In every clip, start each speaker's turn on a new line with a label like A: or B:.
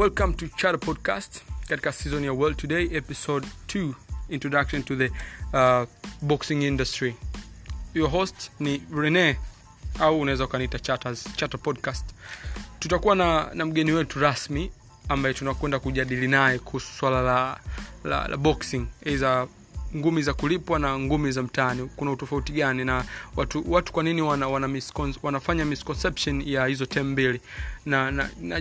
A: welcome to chara podcast katika season ya world today episode 2 introduction to the uh, boxing industry. Your host ni rene au unaweza ukaniita chatters chatter podcast. Tutakuwa na, na mgeni wetu rasmi ambaye tunakwenda kujadili naye kuhusu swala la, la, la boxing ngumi za kulipwa na ngumi za mtaani. Kuna utofauti gani na watu watu kwa nini wana, wana wanafanya misconception ya hizo tem mbili? Na, na, na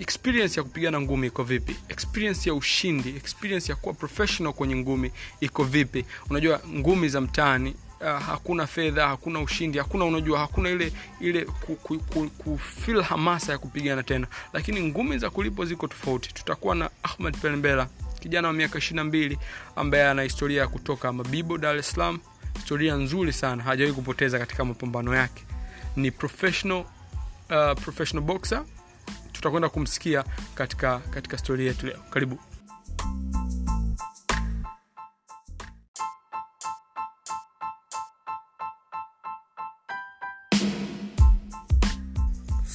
A: experience ya kupigana ngumi iko vipi? Experience ya ushindi experience ya kuwa professional kwenye ngumi iko vipi? Unajua ngumi za mtaani uh, hakuna fedha hakuna ushindi hakuna unajua hakuna ile ile ku, ku, ku, ku hamasa ya kupigana tena. Lakini ngumi za kulipwa ziko tofauti. Tutakuwa na ahmed pelembela kijana wa miaka ishiri na mbili ambaye ana historia ya kutoka mabibo dar es salaam. Historia nzuri sana hajawahi kupoteza katika mapambano yake. Ni professional uh, professional boxer. Tutakwenda kumsikia katika katika stori yetu leo. Karibu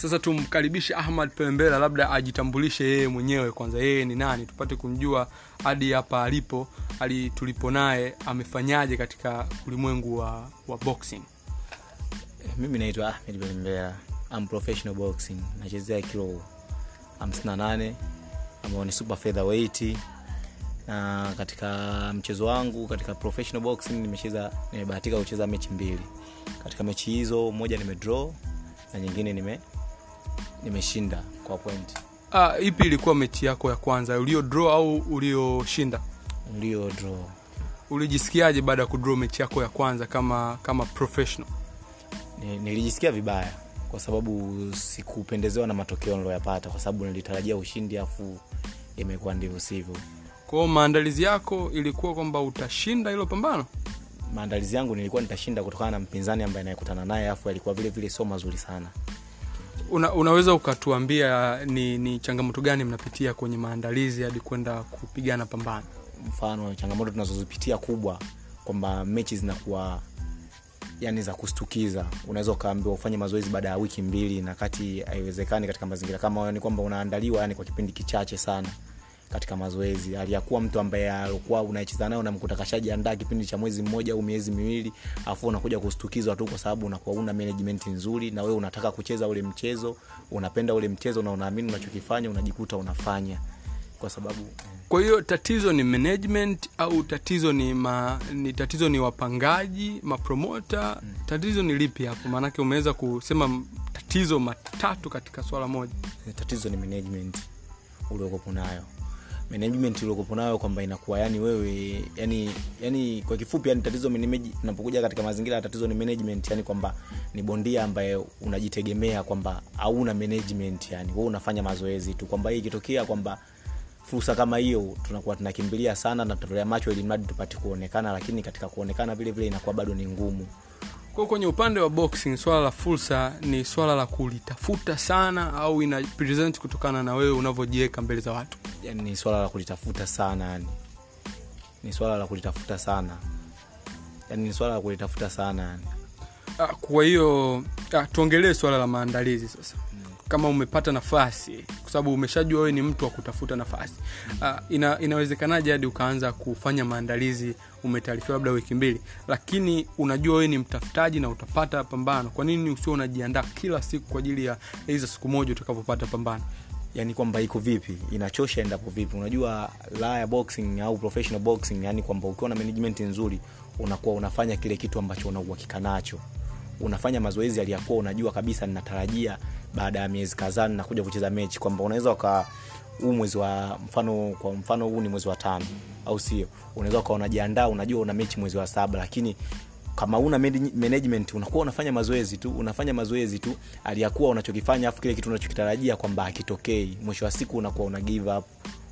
A: sasa tumkaribishe ahmad pembela labda ajitambulishe yeye mwenyewe kwanza. Yeye ni nani? Tupate kumjua hadi hapa alipo hadi tulipo naye amefanyaje katika ulimwengu wa, wa boxing?
B: Mimi naitwa ahmed pembela. Am professional boxing. Nachezea kilo 58 ambao ni super featherweight. Na katika mchezo wangu katika professional boxing nimecheza nimebahatika kucheza mechi mbili. Katika mechi hizo moja nimedraw na nyingine nime nimeshinda kwa point.
A: Ah, ipi ilikuwa mechi yako ya kwanza? Ulio draw au ulioshinda?
B: Ulio draw
A: ulijisikiaje baada ya kudraw mechi yako ya kwanza kama kama professional?
B: Nilijisikia vibaya kwa sababu sikupendezewa na matokeo niloyapata kwa sababu nilitarajia ushindi afu imekuwa ndivyo sivyo.
A: Kwao maandalizi yako ilikuwa kwamba utashinda hilo pambano?
B: Maandalizi yangu nilikuwa nitashinda kutokana na mpinzani ambaye nayekutana naye afu alikuwa vile vile sio mazuri sana
A: Una, unaweza ukatuambia ni, ni changamoto gani mnapitia kwenye maandalizi hadi kwenda kupigana pambano?
B: Mfano changamoto tunazozipitia kubwa kwamba mechi zinakuwa yani za kustukiza. Unaweza ukaambiwa ufanye mazoezi baada ya wiki mbili na kati haiwezekani katika mazingira kama ni kwamba unaandaliwa yani kwa kipindi kichache sana katika mazoezi. Aliyakuwa mtu ambaye alikuwa unacheza naye unamkuta kashajiandaa kipindi cha mwezi mmoja au miezi miwili afu unakuja kustukizwa tu kwa sababu unakuwa una management nzuri na wewe unataka kucheza ule mchezo unapenda ule mchezo na unaamini unachokifanya unajikuta unafanya kwa sababu
A: kwa hiyo tatizo ni management au tatizo ni ma, ni tatizo ni wapangaji mapromota mm. tatizo ni lipi hapo? Maanake umeweza kusema tatizo matatu katika swala moja.
B: Tatizo ni management uliokopo nayo management uliokopo nayo kwamba inakuwa yani wewe yani yani kwa kifupi yani tatizo unapokuja katika mazingira ya tatizo ni management yani kwamba ni bondia ambaye unajitegemea kwamba hauna management yani wewe unafanya mazoezi tu. Kwamba hii ikitokea kwamba fursa kama hiyo tunakuwa tunakimbilia sana na tutolea macho ili mradi tupate kuonekana lakini katika kuonekana vile vile inakuwa bado ni ngumu
A: kwa kwenye upande wa boxing swala la fursa ni swala la kulitafuta sana au ina present kutokana na wewe unavyojiweka mbele za watu?
B: Yani ni swala la kulitafuta sana yani ni swala la kulitafuta sana. Yani ni swala la kulitafuta sana yani
A: Ah, kwa hiyo ah, tuongelee swala la maandalizi sasa kama umepata nafasi kwa sababu umeshajua wewe ni mtu wa kutafuta nafasi. Uh, ina, inawezekanaje hadi ukaanza kufanya maandalizi umetaarifiwa labda wiki mbili lakini unajua wewe ni mtafutaji na utapata pambano. Kwa nini usio unajiandaa kila siku kwa ajili ya hizo siku moja utakapopata pambano?
B: Yani kwamba iko vipi? Inachosha endapo vipi? Unajua la ya boxing au professional boxing yani kwamba ukiwa na management nzuri unakuwa unafanya kile kitu ambacho una nacho. Unafanya mazoezi aliyakuwa unajua kabisa ninatarajia baada ya miezi kadhaa nakuja kucheza mechi kwamba unaweza uka huu mwezi wa mfano kwa mfano huu ni mwezi wa tano au sio? Unaweza ukawa unajiandaa unajua una mechi mwezi wa saba lakini kama una management unakuwa unafanya mazoezi tu unafanya mazoezi tu aliyakuwa unachokifanya afu kile kitu unachokitarajia kwamba akitokei mwisho wa siku unakuwa una give up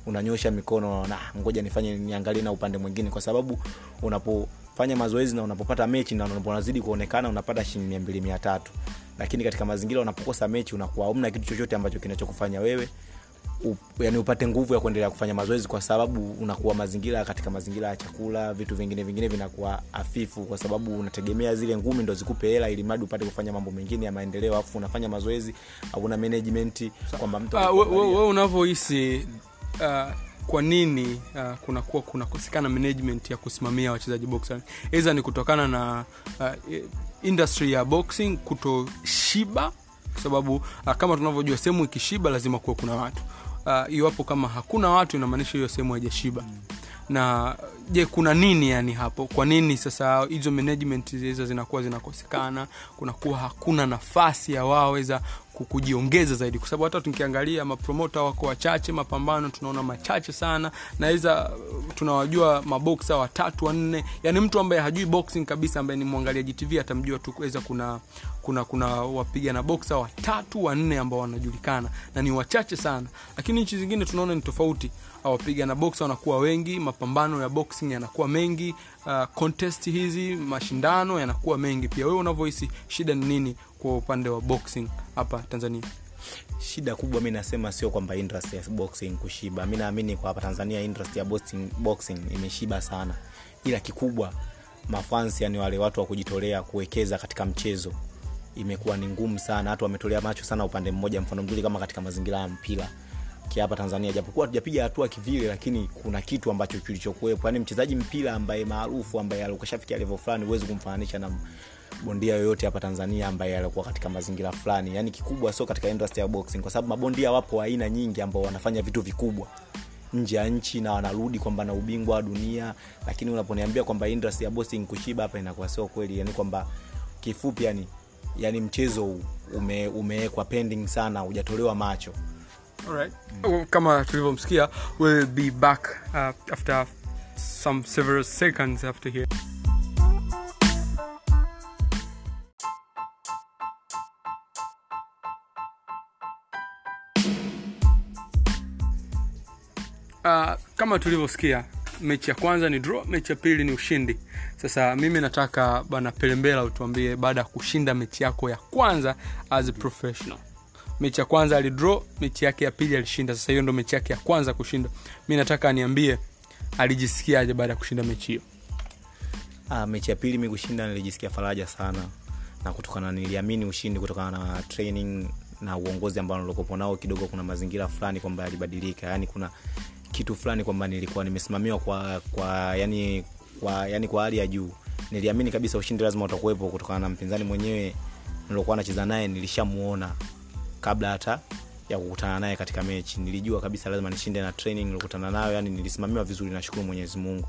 B: unanyosha mikono na ngoja nifanye niangalie na upande mwingine kwa sababu unapofanya mazoezi na unapopata mechi na unapozidi kuonekana unapata shilingi mia mbili mia tatu lakini katika mazingira unapokosa mechi unakuwa hamna kitu chochote ambacho kinachokufanya wewe u, yani upate nguvu ya kuendelea kufanya mazoezi kwa sababu unakuwa mazingira katika mazingira ya chakula vitu vingine vingine vinakuwa afifu kwa sababu unategemea zile ngumi ndo zikupe hela ili mradi upate kufanya mambo mengine ya maendeleo afu unafanya mazoezi hauna management kwamba mtu
A: Ah, unavyohisi uh, kwa nini uh, kunakuwa kunakosekana management ya kusimamia wachezaji boxing iza ni kutokana na uh, industry ya boxing kutoshiba kwa sababu uh, kama tunavyojua sehemu ikishiba lazima kuwa kuna watu. Uh, iwapo kama hakuna watu inamaanisha hiyo sehemu haijashiba. Na je kuna nini yani hapo? Kwa nini sasa hizo management hizo zinakuwa zinakosekana? Kunakuwa hakuna nafasi ya wao weza ku- kujiongeza zaidi. Kwa sababu hata tukiangalia mapromota wako wachache mapambano tunaona machache sana. Naweza tunawajua maboksa watatu wanne. Yani mtu ambaye hajui boxing kabisa ambaye ni mwangaliaji tv atamjua tu kuweza kuna kuna kuna wapiga boksa watatu wanne ambao wanajulikana. Na ni wachache sana. Lakini nchi zingine tunaona ni tofauti wapiga na box wanakuwa wengi mapambano ya boxing yanakuwa mengi uh, contest hizi mashindano yanakuwa mengi. Pia wewe unavyohisi shida ni nini kwa upande wa boxing hapa tanzania?
B: Shida kubwa mi nasema sio kwamba industry ya boxing kushiba. Mi naamini kwa hapa tanzania industry ya boxing, boxing imeshiba sana. Ila kikubwa mafansi yani wale watu wa kujitolea kuwekeza katika mchezo imekuwa ni ngumu sana. Watu wametolea macho sana upande mmoja mfano mzuri kama katika mazingira ya mpira kiapa tanzania japokuwa tujapiga hatua kivile lakini kuna kitu ambacho kilichokuwepo. Yani mchezaji mpira ambaye maarufu ambaye alikashafikia level fulani huwezi kumfananisha na bondia yoyote hapa tanzania ambaye alikuwa katika mazingira fulani. Yani kikubwa sio katika industry ya boxing kwa sababu mabondia wapo aina nyingi ambao wanafanya vitu vikubwa nje ya nchi na wanarudi kwamba na ubingwa wa dunia. Lakini unaponiambia kwamba industry ya boxing kushiba hapa inakuwa sio kweli yani kwamba kifupi yani yani mchezo ume, umewekwa pending sana hujatolewa macho
A: Alright. Oh, kama tulivyomsikia we'll be back uh, after some several seconds after here. Uh, kama tulivyosikia mechi ya kwanza ni draw mechi ya pili ni ushindi. Sasa mimi nataka bana pelembela utuambie baada ya kushinda mechi yako ya kwanza as a professional mechi ya kwanza alidraw mechi yake ya pili alishinda. Sasa hiyo ndo mechi yake ya kwanza kushinda. Mi nataka aniambie alijisikiaje baada ya kushinda mechi hiyo?
B: Ah, mechi ya pili mi kushinda nilijisikia faraja sana. Na kutokana niliamini ushindi kutokana na training na uongozi ambao nilikopo nao. Kidogo kuna mazingira fulani kwamba yalibadilika. Yani kuna kitu fulani kwamba nilikuwa nimesimamiwa kwa kwa yani kwa yani kwa hali ya juu. Niliamini kabisa ushindi lazima utakuwepo kutokana na mpinzani mwenyewe nilokuwa nacheza naye nilishamuona kabla hata ya kukutana naye katika mechi. Nilijua kabisa lazima nishinde na training nilikutana nayo yani nilisimamiwa vizuri nashukuru mwenyezi mungu.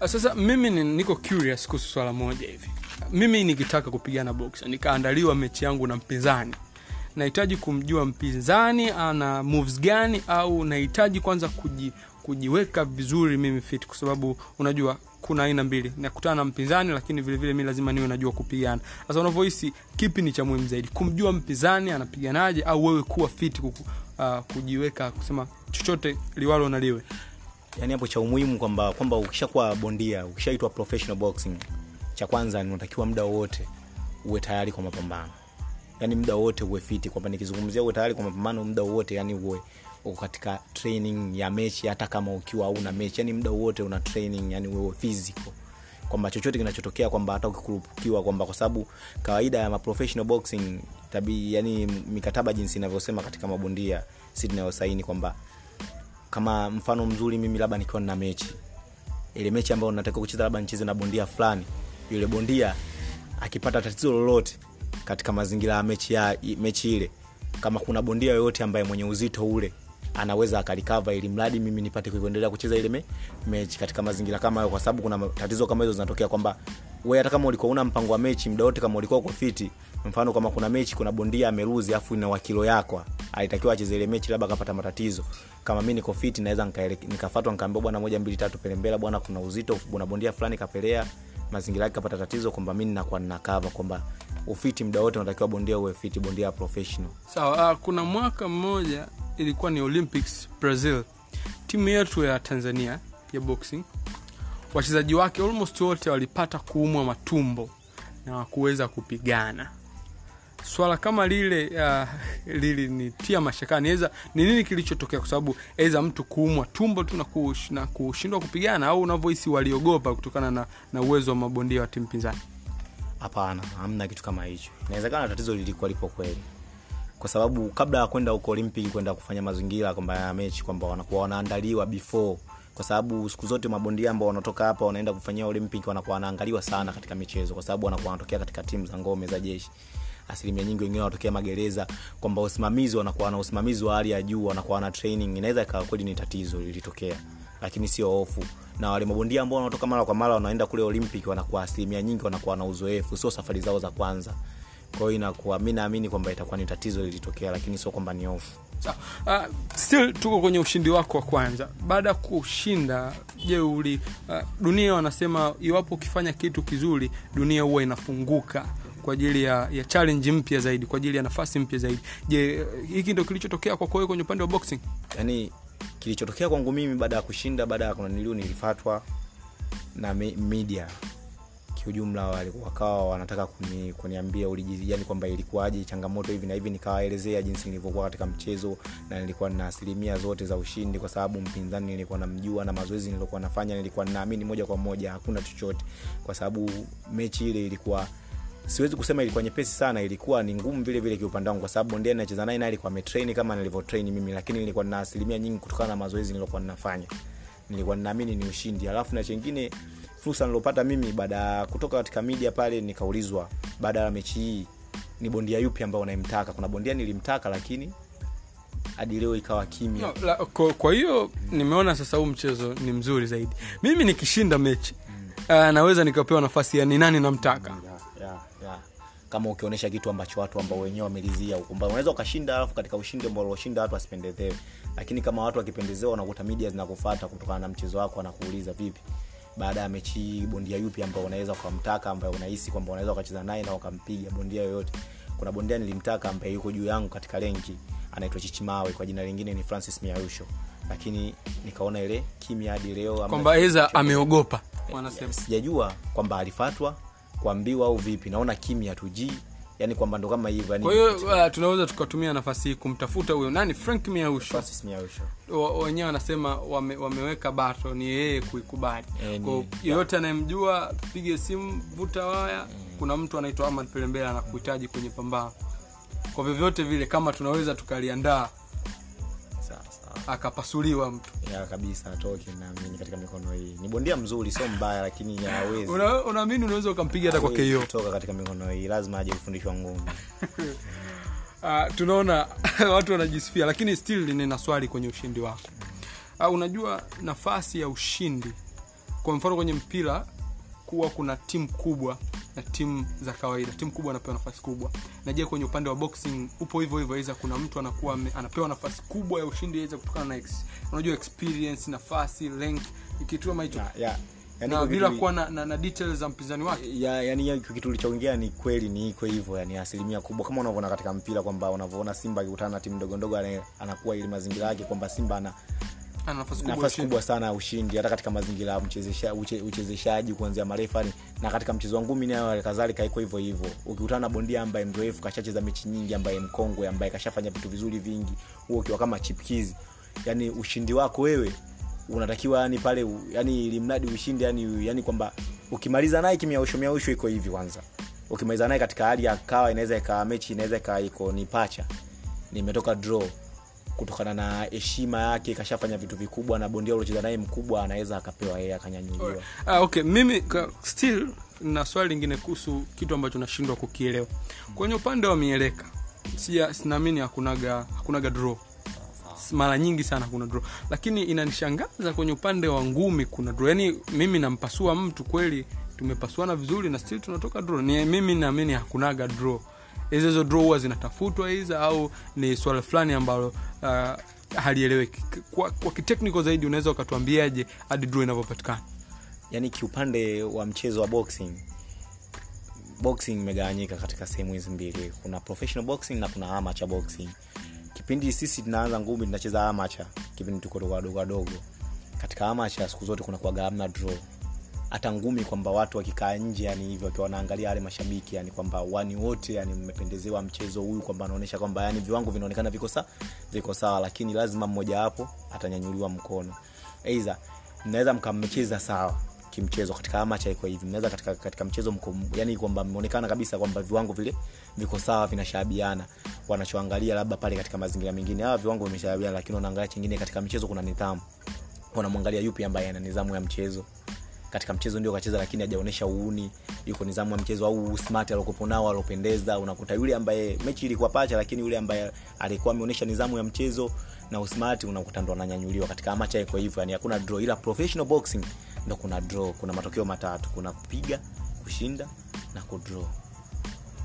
A: Ah, sasa mimi ni, niko curious kuhusu swala moja hivi. Mimi nikitaka kupigana box nikaandaliwa mechi yangu na mpinzani. Nahitaji kumjua mpinzani ana moves gani au nahitaji kwanza kuji, kujiweka vizuri mimi fit kwa sababu unajua kuna aina mbili. Nakutana na mpinzani lakini vile vile mi lazima niwe najua kupigana. Sasa unavyohisi kipi ni cha muhimu zaidi? Kumjua mpinzani anapiganaje au wewe kuwa fiti kuku, uh, kujiweka kusema chochote liwalo na liwe?
B: Yani hapo cha umuhimu kwamba kwamba ukishakuwa bondia ukishaitwa professional boxing cha kwanza unatakiwa muda wowote uwe tayari kwa mapambano. Yani muda wowote uwe fiti. Kwamba nikizungumzia uwe tayari kwa mapambano muda wowote yani uwe katika training ya mechi hata kama ukiwa hauna mechi yani muda wote una training yani wewe physical. Kwamba chochote kinachotokea kwamba hata ukikurupukiwa kwamba kwa sababu kawaida ya maprofessional boxing tabi yani mikataba jinsi inavyosema katika mabondia si tunayosaini kwamba kama mfano mzuri mimi labda nikiwa na mechi ile mechi ambayo natakiwa kucheza labda nicheze na bondia fulani yule bondia akipata tatizo lolote katika mazingira ya mechi ya mechi ile kama kuna bondia yoyote ambaye mwenye uzito ule anaweza akalikava ili mradi mimi nipate kuendelea kucheza ile me, mechi katika mazingira kama hayo kwa sababu kuna tatizo kama hizo zinatokea kwamba we hata kama ulikuwa una mpango wa mechi muda wote kama ulikuwa uko fiti mfano kama kuna mechi kuna bondia ameruzi afu na wakilo yako alitakiwa acheze ile mechi labda akapata matatizo. Kama mi niko fiti naweza nikafatwa nikaambia bwana moja mbili tatu pelembela bwana kuna uzito bwana bondia fulani kapelea mazingira yake kapata tatizo kwamba mi ninakuwa ninakava kwamba ufiti muda wote unatakiwa bondia uwe fiti bondia professional.
A: Sawa uh, kuna mwaka mmoja ilikuwa ni olympics brazil. Timu yetu ya tanzania ya boxing wachezaji wake almost wote walipata kuumwa matumbo na kuweza kupigana swala kama lile uh, lilinitia mashakani. Eza ni nini kilichotokea? Kwa sababu eza mtu kuumwa tumbo tu na kushindwa kupigana au unavyohisi waliogopa kutokana na, na uwezo wa mabondia wa timu pinzani?
B: Hapana hamna kitu kama hicho. Inawezekana tatizo lilikuwa lipo kweli. Kwa sababu kabla ya kwenda huko olympic kwenda kufanya mazingira kwamba ya mechi kwamba wanakuwa wanaandaliwa before. Kwa sababu siku zote mabondia ambao wanatoka hapa wanaenda kufanyia olympic wanakuwa wanaangaliwa sana katika michezo. Kwa sababu wanakuwa wanatokea katika timu za ngome za jeshi asilimia nyingi wengine wanatokea magereza kwamba usimamizi wanakuwa na usimamizi wa hali ya juu wanakuwa na training. Inaweza ikawa kweli ni tatizo lilitokea lakini sio hofu. Na wale mabondia ambao wanatoka mara kwa mara wanaenda kule olympic wanakuwa asilimia nyingi wanakuwa na uzoefu sio safari zao za kwanza. Kwa hiyo inakuwa mi naamini kwamba itakuwa ni tatizo lilitokea lakini sio kwamba ni hofu.
A: Uh, still tuko kwenye ushindi wako wa kwanza. Baada ya kushinda je uli uh, dunia wanasema iwapo ukifanya kitu kizuri dunia huwa inafunguka kwa ajili ya, ya challenge mpya zaidi kwa ajili ya nafasi mpya zaidi. Je hiki ndo kilichotokea kwako wewe kwenye upande wa boxing?
B: Yani kilichotokea kwangu mimi baada ya kushinda baada ya kunaniliu nilifatwa na media. Kiujumla wakawa wanataka kuni, kuniambia ulijizi yani kwamba ilikuwaje changamoto hivi na hivi nikawaelezea jinsi nilivyokuwa katika mchezo na nilikuwa na asilimia zote za ushindi kwa sababu mpinzani nilikuwa namjua na mazoezi nilikuwa nafanya nilikuwa naamini moja kwa moja hakuna chochote. Kwa sababu mechi ile ilikuwa siwezi kusema ilikuwa nyepesi sana ilikuwa ni ngumu vile vile kiupande wangu kwa sababu bondia nacheza naye naye alikuwa ametrain kama nilivyotrain mimi lakini nilikuwa na asilimia nyingi kutokana na mazoezi nilikuwa ninafanya. Nilikuwa ninaamini ni ushindi. Alafu na chengine fursa nilopata mimi baada ya kutoka katika media pale nikaulizwa baada ya mechi hii ni bondia yupi ambao unayemtaka? Kuna bondia nilimtaka lakini hadi leo ikawa kimya.
A: No, la, kwa, kwa hiyo nimeona sasa huu mchezo ni mzuri zaidi. Mimi nikishinda mechi uh, naweza nikapewa nafasi ya ni nani namtaka.
B: Ya. Kama ukionyesha kitu ambacho watu ambao wenyewe wamelizia huko Mbona unaweza ukashinda alafu katika ushindi ambao ulioshinda watu wasipendezewe lakini kama watu wakipendezewa unakuta media zinakufata kutokana na mchezo wako wanakuuliza vipi? Baada ya mechi hii bondia yupi ambao unaweza ukamtaka ambaye unahisi kwamba unaweza ukacheza naye na ukampiga bondia yoyote? Kuna bondia nilimtaka ambaye yuko juu yangu katika renki anaitwa chichimawe kwa jina lingine ni francis miausho lakini nikaona ile kimya hadi leo
A: kwamba eza ameogopa.
B: Sijajua kwamba alifatwa kuambiwa au vipi? Naona kimya tu ji yani kwamba ndo kama hivyo yani
A: kwa hiyo uh, tunaweza tukatumia nafasi hii kumtafuta huyo nani? Frank miausho. Wenyewe wanasema wame, wameweka bato ni yeye kuikubali.
B: Eh,
A: yeyote anayemjua pige simu vuta waya. Kuna mtu anaitwa ahmad pelembele anakuhitaji kwenye pambano kwa vyovyote vile kama tunaweza tukaliandaa. Akapasuliwa mtu.
B: Ya kabisa atoke naamini katika mikono hii. Ni bondia mzuri sio mbaya lakini hawezi.
A: Una- unaamini unaweza ukampiga hata kwa kio
B: kutoka katika mikono hii. Lazima aje kufundishwa ngumi.
A: Uh, tunaona watu wanajisifia lakini still nina swali kwenye ushindi wako. Uh, unajua nafasi ya ushindi kwa mfano kwenye mpira kuwa kuna timu kubwa na timu za kawaida. Timu kubwa anapewa nafasi kubwa. Naje kwenye upande wa boxing upo hivyo hivyo aidha kuna mtu anakuwa anapewa nafasi kubwa ya ushindi aidha kutokana na ex, unajua experience nafasi length kitu kama hicho?
B: Ya- ya- yani
A: na bila kuwa na, na, na details za mpinzani wake?
B: Ya, yani ya, kitu ulichoongea ni kweli ni iko hivyo yani asilimia kubwa. Kama unavyoona katika mpira kwamba unavyoona simba akikutana na timu ndogo ndogo ana- anakuwa ili mazingira yake kwamba simba ana
A: nafasi kubwa
B: nafasi kubwa sana ya ushindi hata katika mazingira ya uchezeshaji kuanzia marefari na katika mchezo wa ngumi nayo kadhalika iko hivyo hivyo. Ukikutana na bondia ambaye mrefu kashacheza mechi nyingi ambaye mkongwe ambaye kashafanya vitu vizuri vingi huo ukiwa kama chipkizi. Yani ushindi wako wewe unatakiwa yani pale yani ili mradi ushindi yani, yani kwamba ukimaliza naye kimiausho miausho iko hivi kwanza. Ukimaliza naye katika hali ya kawa inaweza ikawa mechi inaweza ikawa iko ni pacha. Nimetoka draw kutokana na heshima yake kashafanya vitu vikubwa na bondia uliocheza naye mkubwa anaweza akapewa yeye akanyanyuliwa.
A: Ah, okay. Mimi still na swali lingine kuhusu kitu ambacho nashindwa kukielewa. Kwenye upande wa mieleka sinaamini hakunaga hakunaga draw. Mara nyingi sana kuna draw. Lakini inanishangaza kwenye upande wa ngumi kuna draw. Yani mimi nampasua mtu kweli tumepasuana vizuri na still tunatoka draw. Ni mimi naamini hakunaga draw hizo hizo draw huwa zinatafutwa hiza au ni swala fulani ambalo uh, halieleweki. Kwa, kwa kitechnical zaidi unaweza ukatuambiaje hadi draw inavyopatikana?
B: Yani kiupande wa mchezo wa boxing boxing imegawanyika katika sehemu hizi mbili. Kuna professional boxing na kuna amateur boxing. Kipindi sisi tunaanza ngumi tunacheza amateur kipindi tuko wadogo wadogo katika amateur siku zote kuna kuwaga hamna draw hata ngumi kwamba watu wakikaa nje yani hivyo wakiwa wanaangalia wale mashabiki yani kwamba wani wote yani mmependezewa mchezo huyu kwamba anaonyesha kwamba yani viwango vinaonekana viko sawa viko sawa lakini lazima mmoja wapo atanyanyuliwa mkono. Aidha mnaweza mkamcheza sawa kimchezo katika amacha iko hivi. Mnaweza katika, katika mchezo mko yani kwamba mmeonekana kabisa kwamba viwango vile viko sawa vinashabiana wanachoangalia labda pale katika mazingira mengine. Hawa viwango vimeshabiana lakini wanaangalia chingine katika michezo kuna nidhamu. Wanamwangalia yupi ambaye ana nidhamu ya mchezo katika mchezo ndio kacheza lakini hajaonyesha uuni. Yuko nizamu ya mchezo au smart aliokuwa nao alopendeza unakuta yule ambaye mechi ilikuwa pacha lakini yule ambaye alikuwa ameonyesha nizamu ya mchezo na usmart unakuta ndo ananyanyuliwa katika amacha iko hivyo yani hakuna draw. Ila professional boxing ndo kuna draw. Kuna matokeo matatu. Kuna kupiga kushinda na kudraw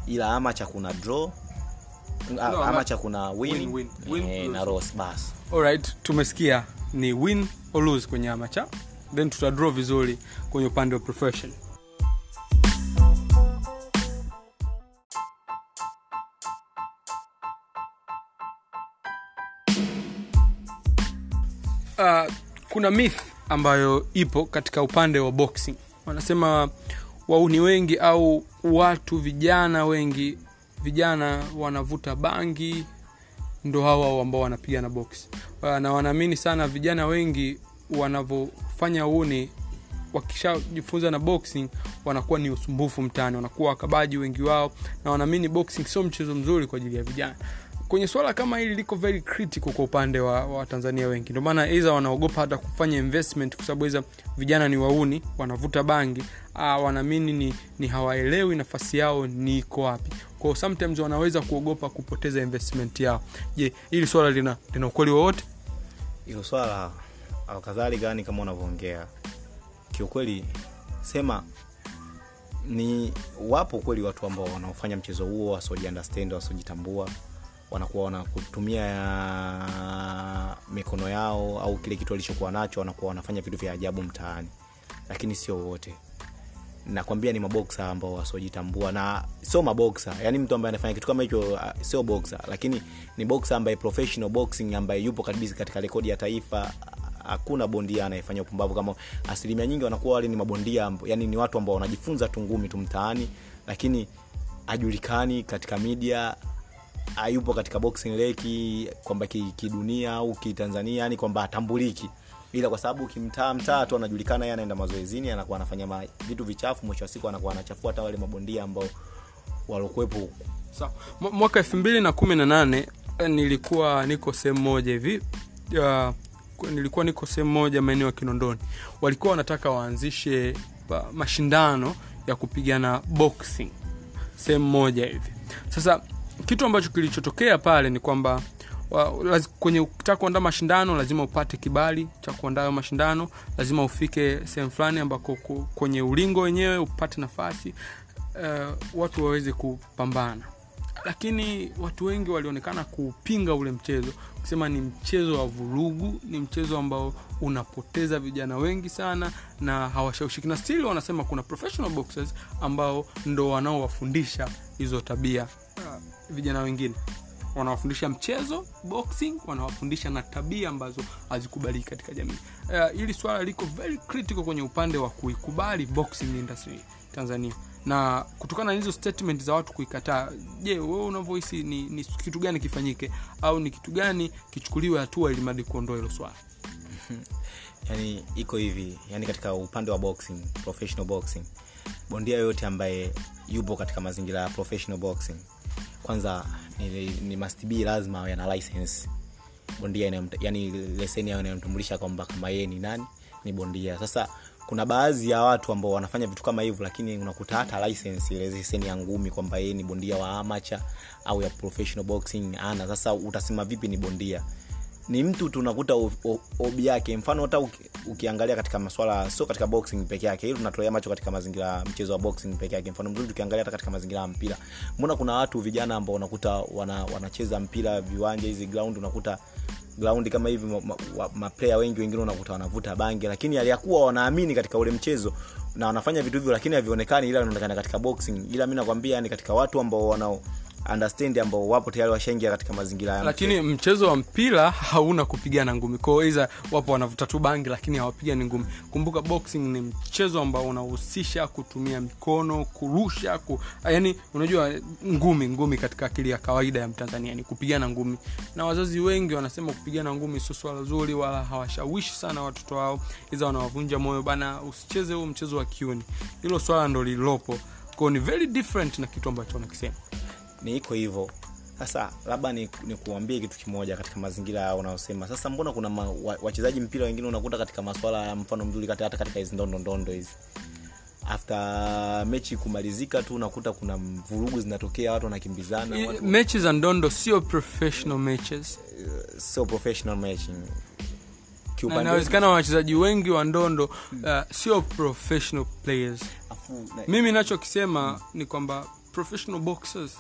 B: ila amacha kuna draw.
A: No,
B: no, amacha kuna win,
A: win, win, win,
B: eh, na loss basi
A: alright tumesikia ni win or lose kwenye amacha then tutadraw vizuri kwenye upande wa profession. Uh, kuna myth ambayo ipo katika upande wa boxing. Wanasema wauni wengi au watu vijana wengi vijana wanavuta bangi ndo hawa ambao wanapigana box. Uh, na wanaamini sana vijana wengi wanavyofanya uni wakishajifunza na boxing wanakuwa ni usumbufu mtani wanakuwa wakabaji wengi wao na wanaamini boxing sio mchezo mzuri kwa ajili ya vijana. Kwenye swala kama hili liko very critical kwa upande wa, wa tanzania wengi. Ndio maana iza wanaogopa hata kufanya investment kwa sababu iza vijana ni wauni wanavuta bangi wanaamini ni, ni hawaelewi nafasi yao ni iko wapi. Kwao sometimes wanaweza kuogopa kupoteza investment yao. Je hili swala lina, lina ukweli wowote?
B: Hilo swala alkadhalika yani kama unavyoongea? Kiukweli sema ni wapo kweli watu ambao wanaofanya mchezo huo wasiojiunderstand wasiojitambua wanakuwa wanakutumia mikono yao au kile kitu walichokuwa nacho wanakuwa wanafanya vitu vya ajabu mtaani. Lakini sio wote. Nakwambia ni maboksa ambao wasiojitambua na sio maboksa. Yani mtu ambaye anafanya kitu kama hicho uh, sio boksa. Lakini ni boksa ambaye professional boxing ambaye yupo kabisa katika rekodi ya taifa hakuna bondia anayefanya upumbavu. Kama asilimia nyingi wanakuwa wale ni mabondia yani ni watu ambao wanajifunza tu ngumi tu mtaani lakini ajulikani katika media hayupo katika boxing leki kwamba ki- au kitanzania yani kwamba atambuliki ila kwa sababu kimtaa mtaa tu anajulikana yeye anaenda mazoezini anakuwa anafanya ma, vitu vichafu mwisho wa siku anakuwa anachafua hata wale mabondia ambao walokuwepo
A: huku. Mwa- mwaka elfu mbili na kumi na nane eh, nilikuwa niko sehemu moja hivi uh, nilikuwa niko sehemu moja maeneo ya kinondoni. Walikuwa wanataka waanzishe mashindano ya kupigana boxing. Sehemu moja hivi. Sasa kitu ambacho kilichotokea pale ni kwamba kwenye ukitaka kuandaa mashindano lazima upate kibali cha kuandaa mashindano. Lazima ufike sehemu fulani ambako kwenye ulingo wenyewe upate nafasi uh, watu waweze kupambana lakini watu wengi walionekana kuupinga ule mchezo kusema ni mchezo wa vurugu ni mchezo ambao unapoteza vijana wengi sana na hawashaushiki na stili wanasema kuna professional boxers ambao ndo wanaowafundisha hizo tabia. Uh, vijana wengine wanawafundisha mchezo boxing wanawafundisha na tabia ambazo hazikubaliki katika jamii. Uh, hili swala liko very critical kwenye upande wa kuikubali boxing industry tanzania na kutokana na hizo statement za watu kuikataa je wewe unavyohisi ni, ni kitu gani kifanyike? Au ni kitu gani kichukuliwe hatua ili mradi kuondoa hilo swala?
B: Yani iko hivi. Yani katika upande wa boxing professional boxing bondia yoyote ambaye yupo katika mazingira ya professional boxing kwanza ni, ni must be lazima awe na license. Bondia yani leseni ayo inayomtambulisha kwamba kama yeye ni nani ni bondia. Sasa kuna baadhi ya watu ambao wanafanya vitu kama hivyo lakini unakuta hata license ile leseni ya ngumi kwamba yeye ni bondia wa amacha au ya professional boxing ana sasa utasema vipi ni bondia? Ni mtu tunakuta obi yake mfano hata ukiangalia katika maswala sio katika boxing peke yake hili tunatolea macho katika mazingira mchezo wa boxing peke yake. Mfano mzuri tukiangalia hata katika mazingira ya mpira. Mbona kuna watu vijana ambao unakuta wana, wanacheza mpira viwanja hizi ground unakuta ground kama hivi maplaya ma, ma wengi wengine unakuta wanavuta bangi lakini aliyakuwa wanaamini katika ule mchezo na wanafanya vitu hivyo lakini havionekani ila vinaonekana katika boxing. Ila mi nakwambia ni katika watu ambao wanao understand ambao wapo tayari washaingia katika mazingira ya
A: lakini mchezo. wa mpira hauna kupigana ngumi. Kwao iza wapo wanavuta tu bangi lakini hawapigani ngumi. Kumbuka boxing ni mchezo ambao unahusisha kutumia mikono kurusha ku, yani unajua ngumi ngumi katika akili ya kawaida ya mtanzania ni kupigana ngumi. Na wazazi wengi wanasema kupigana ngumi sio swala zuri wala hawashawishi sana watoto wao iza wanawavunja moyo bana usicheze huu mchezo wa kiuni. Hilo swala ndo lililopo. Kwao ni very different na kitu ambacho wanakisema
B: ni iko hivyo. Sasa labda ni, ni kuambie kitu kimoja katika mazingira unaosema. Sasa mbona kuna ma, wa, wachezaji mpira wengine unakuta katika maswala ya mfano mzuri hata katika hizi ndondo ndondo hizi? After mechi kumalizika tu unakuta kuna vurugu zinatokea watu wanakimbizana watu,
A: mechi za ndondo sio professional matches.
B: Sio professional matching.
A: Inawezekana wachezaji wengi wa ndondo uh, sio professional players.
B: Afu na-
A: mimi nachokisema ni kwamba professional boxers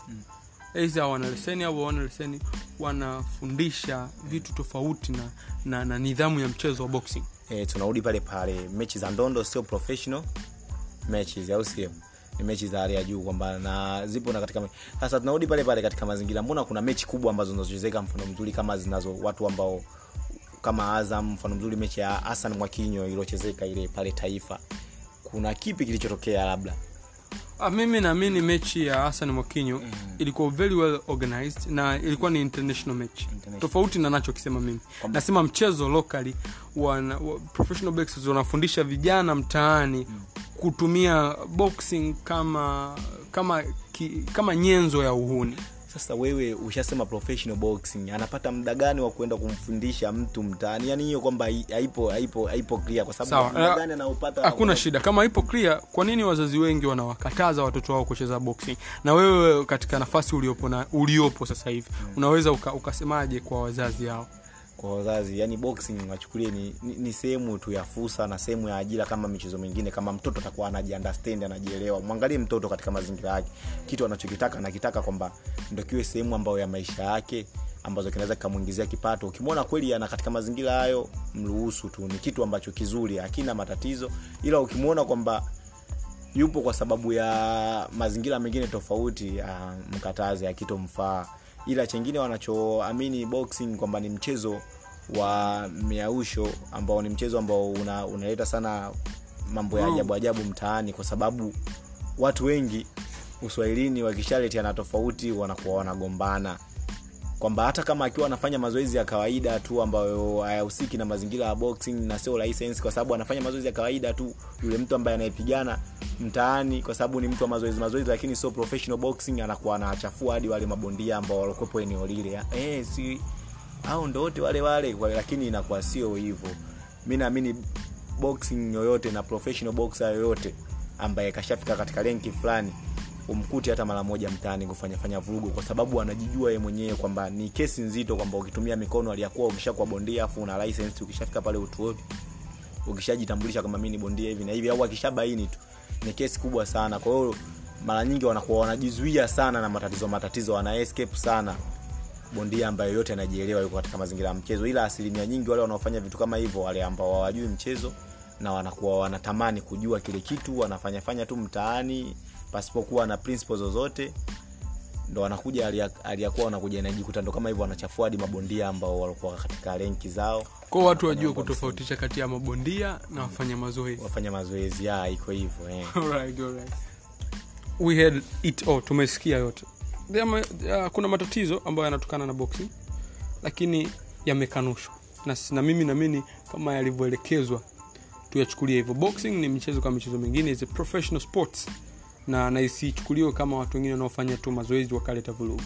A: aidha wana leseni au wana leseni wanafundisha vitu tofauti na, na, na nidhamu ya mchezo wa boxing.
B: E, tunarudi pale pale mechi za ndondo sio professional mechi au sio ni mechi za hali ya juu kwamba na zipo na katika sasa tunarudi pale pale katika mazingira mbona kuna mechi kubwa ambazo zinazochezeka mfano mzuri kama zinazo watu ambao kama azam mfano mzuri mechi ya hasan mwakinyo iliyochezeka ile pale taifa. Kuna kipi kilichotokea labda
A: Ah, mimi naamini mechi ya hasan mwakinyo mm. ilikuwa very well organized na ilikuwa ni international match
B: International.
A: tofauti na nachokisema mimi
B: Kwamba-
A: nasema mchezo locally wana, wa, professional boxers wanafundisha vijana mtaani mm. kutumia boxing kama kama ki, kama nyenzo ya uhuni
B: sasa wewe ushasema professional boxing anapata muda gani wa kwenda kumfundisha mtu mtaani? Yani hiyo kwamba hai- haipo haipo haipo clear kwa sababu muda
A: eh,
B: gani anaopata
A: hakuna shida. Kama ipo clear kwa nini wazazi wengi wanawakataza watoto wao kucheza boxing? Na wewe katika nafasi uliopo na uliopo sasa hivi unaweza uka, ukasemaje kwa wazazi hao
B: kwa wazazi. Yani boxing wachukulie ni, ni, ni sehemu tu ya fursa na sehemu ya ajira kama michezo mingine kama mtoto atakuwa anajiunderstand anajielewa. Mwangalie mtoto katika mazingira yake. Kitu anachokitaka anakitaka kwamba ndo kiwe sehemu ambayo ya maisha yake ambazo kinaweza kikamwingizia kipato. Ukimwona kweli ana katika mazingira hayo mruhusu tu. Ni kitu ambacho kizuri hakina matatizo. Ila ukimwona kwamba yupo kwa sababu ya mazingira mengine tofauti ya mkatazi akitomfaa ila chengine wanachoamini boxing kwamba ni mchezo wa miausho ambao ni mchezo ambao una, unaleta sana mambo ya
A: Mm.
B: ajabu ajabu mtaani kwa sababu watu wengi uswahilini wakishaletiana tofauti wanakuwa wanagombana kwamba hata kama akiwa anafanya mazoezi ya kawaida tu ambayo hayahusiki na mazingira ya boxing na sio license kwa sababu anafanya mazoezi ya kawaida tu yule mtu ambaye anayepigana mtaani kwa sababu ni mtu wa mazoezi mazoezi lakini sio professional boxing anakuwa anachafua hadi wale mabondia ambao walikuwepo eneo lile. Eh si au ndo wote wale wale lakini inakuwa sio hivyo. Mi naamini boxing yoyote na professional boxer yoyote ambaye kashafika katika renki fulani umkuti hata mara moja mtaani kufanyafanya vurugu kwa sababu anajijua ye mwenyewe kwamba ni kesi nzito kwamba ukitumia mikono aliyakuwa umeshakuwa bondia afu una license ukishafika pale utuoni ukishajitambulisha kama mi ni bondia hivi na hivi au akishabaini tu ni kesi kubwa sana. Kwa hiyo mara nyingi wanakuwa wanajizuia sana na matatizo matatizo wana escape sana bondia ambaye yote anajielewa yuko katika mazingira ya mchezo. Ila asilimia nyingi wale wanaofanya vitu kama hivyo wale ambao hawajui mchezo na wanakuwa wanatamani kujua kile kitu wanafanyafanya tu mtaani pasipokuwa na principles zozote ndo wanakuja aliyakuwa wanakuja najikuta ndo kama hivyo wanachafua hadi mabondia ambao walikuwa katika renki zao.
A: Kwao watu wajue kutofautisha kati ya mabondia na wafanya mazoezi.
B: Wafanya mazoezi ya iko hivyo eh.
A: Alright, alright. we had it all tumesikia yote. Dema, ma- uh, kuna matatizo ambayo yanatokana na boxing lakini yamekanushwa. Na, na mimi naamini kama yalivyoelekezwa tuyachukulia hivyo. Boxing ni mchezo kama michezo mingine is a professional sports na na kama watu wengine wanaofanya tu mazoezi wakaleta vurugu.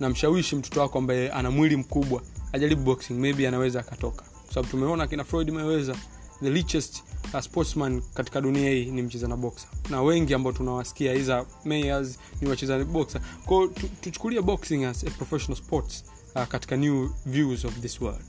A: Namshawishi mtoto wako ambaye ana mwili mkubwa ajaribu boxing maybe anaweza akatoka. Kwa sababu tumeona kina freud mayweather the richest uh, sportsman katika dunia hii ni mcheza na boxer. Na wengi ambao tunawasikia iza mayors ni wacheza boxer. Kwao tuchukulie boxing as a professional sports uh, katika new views of this world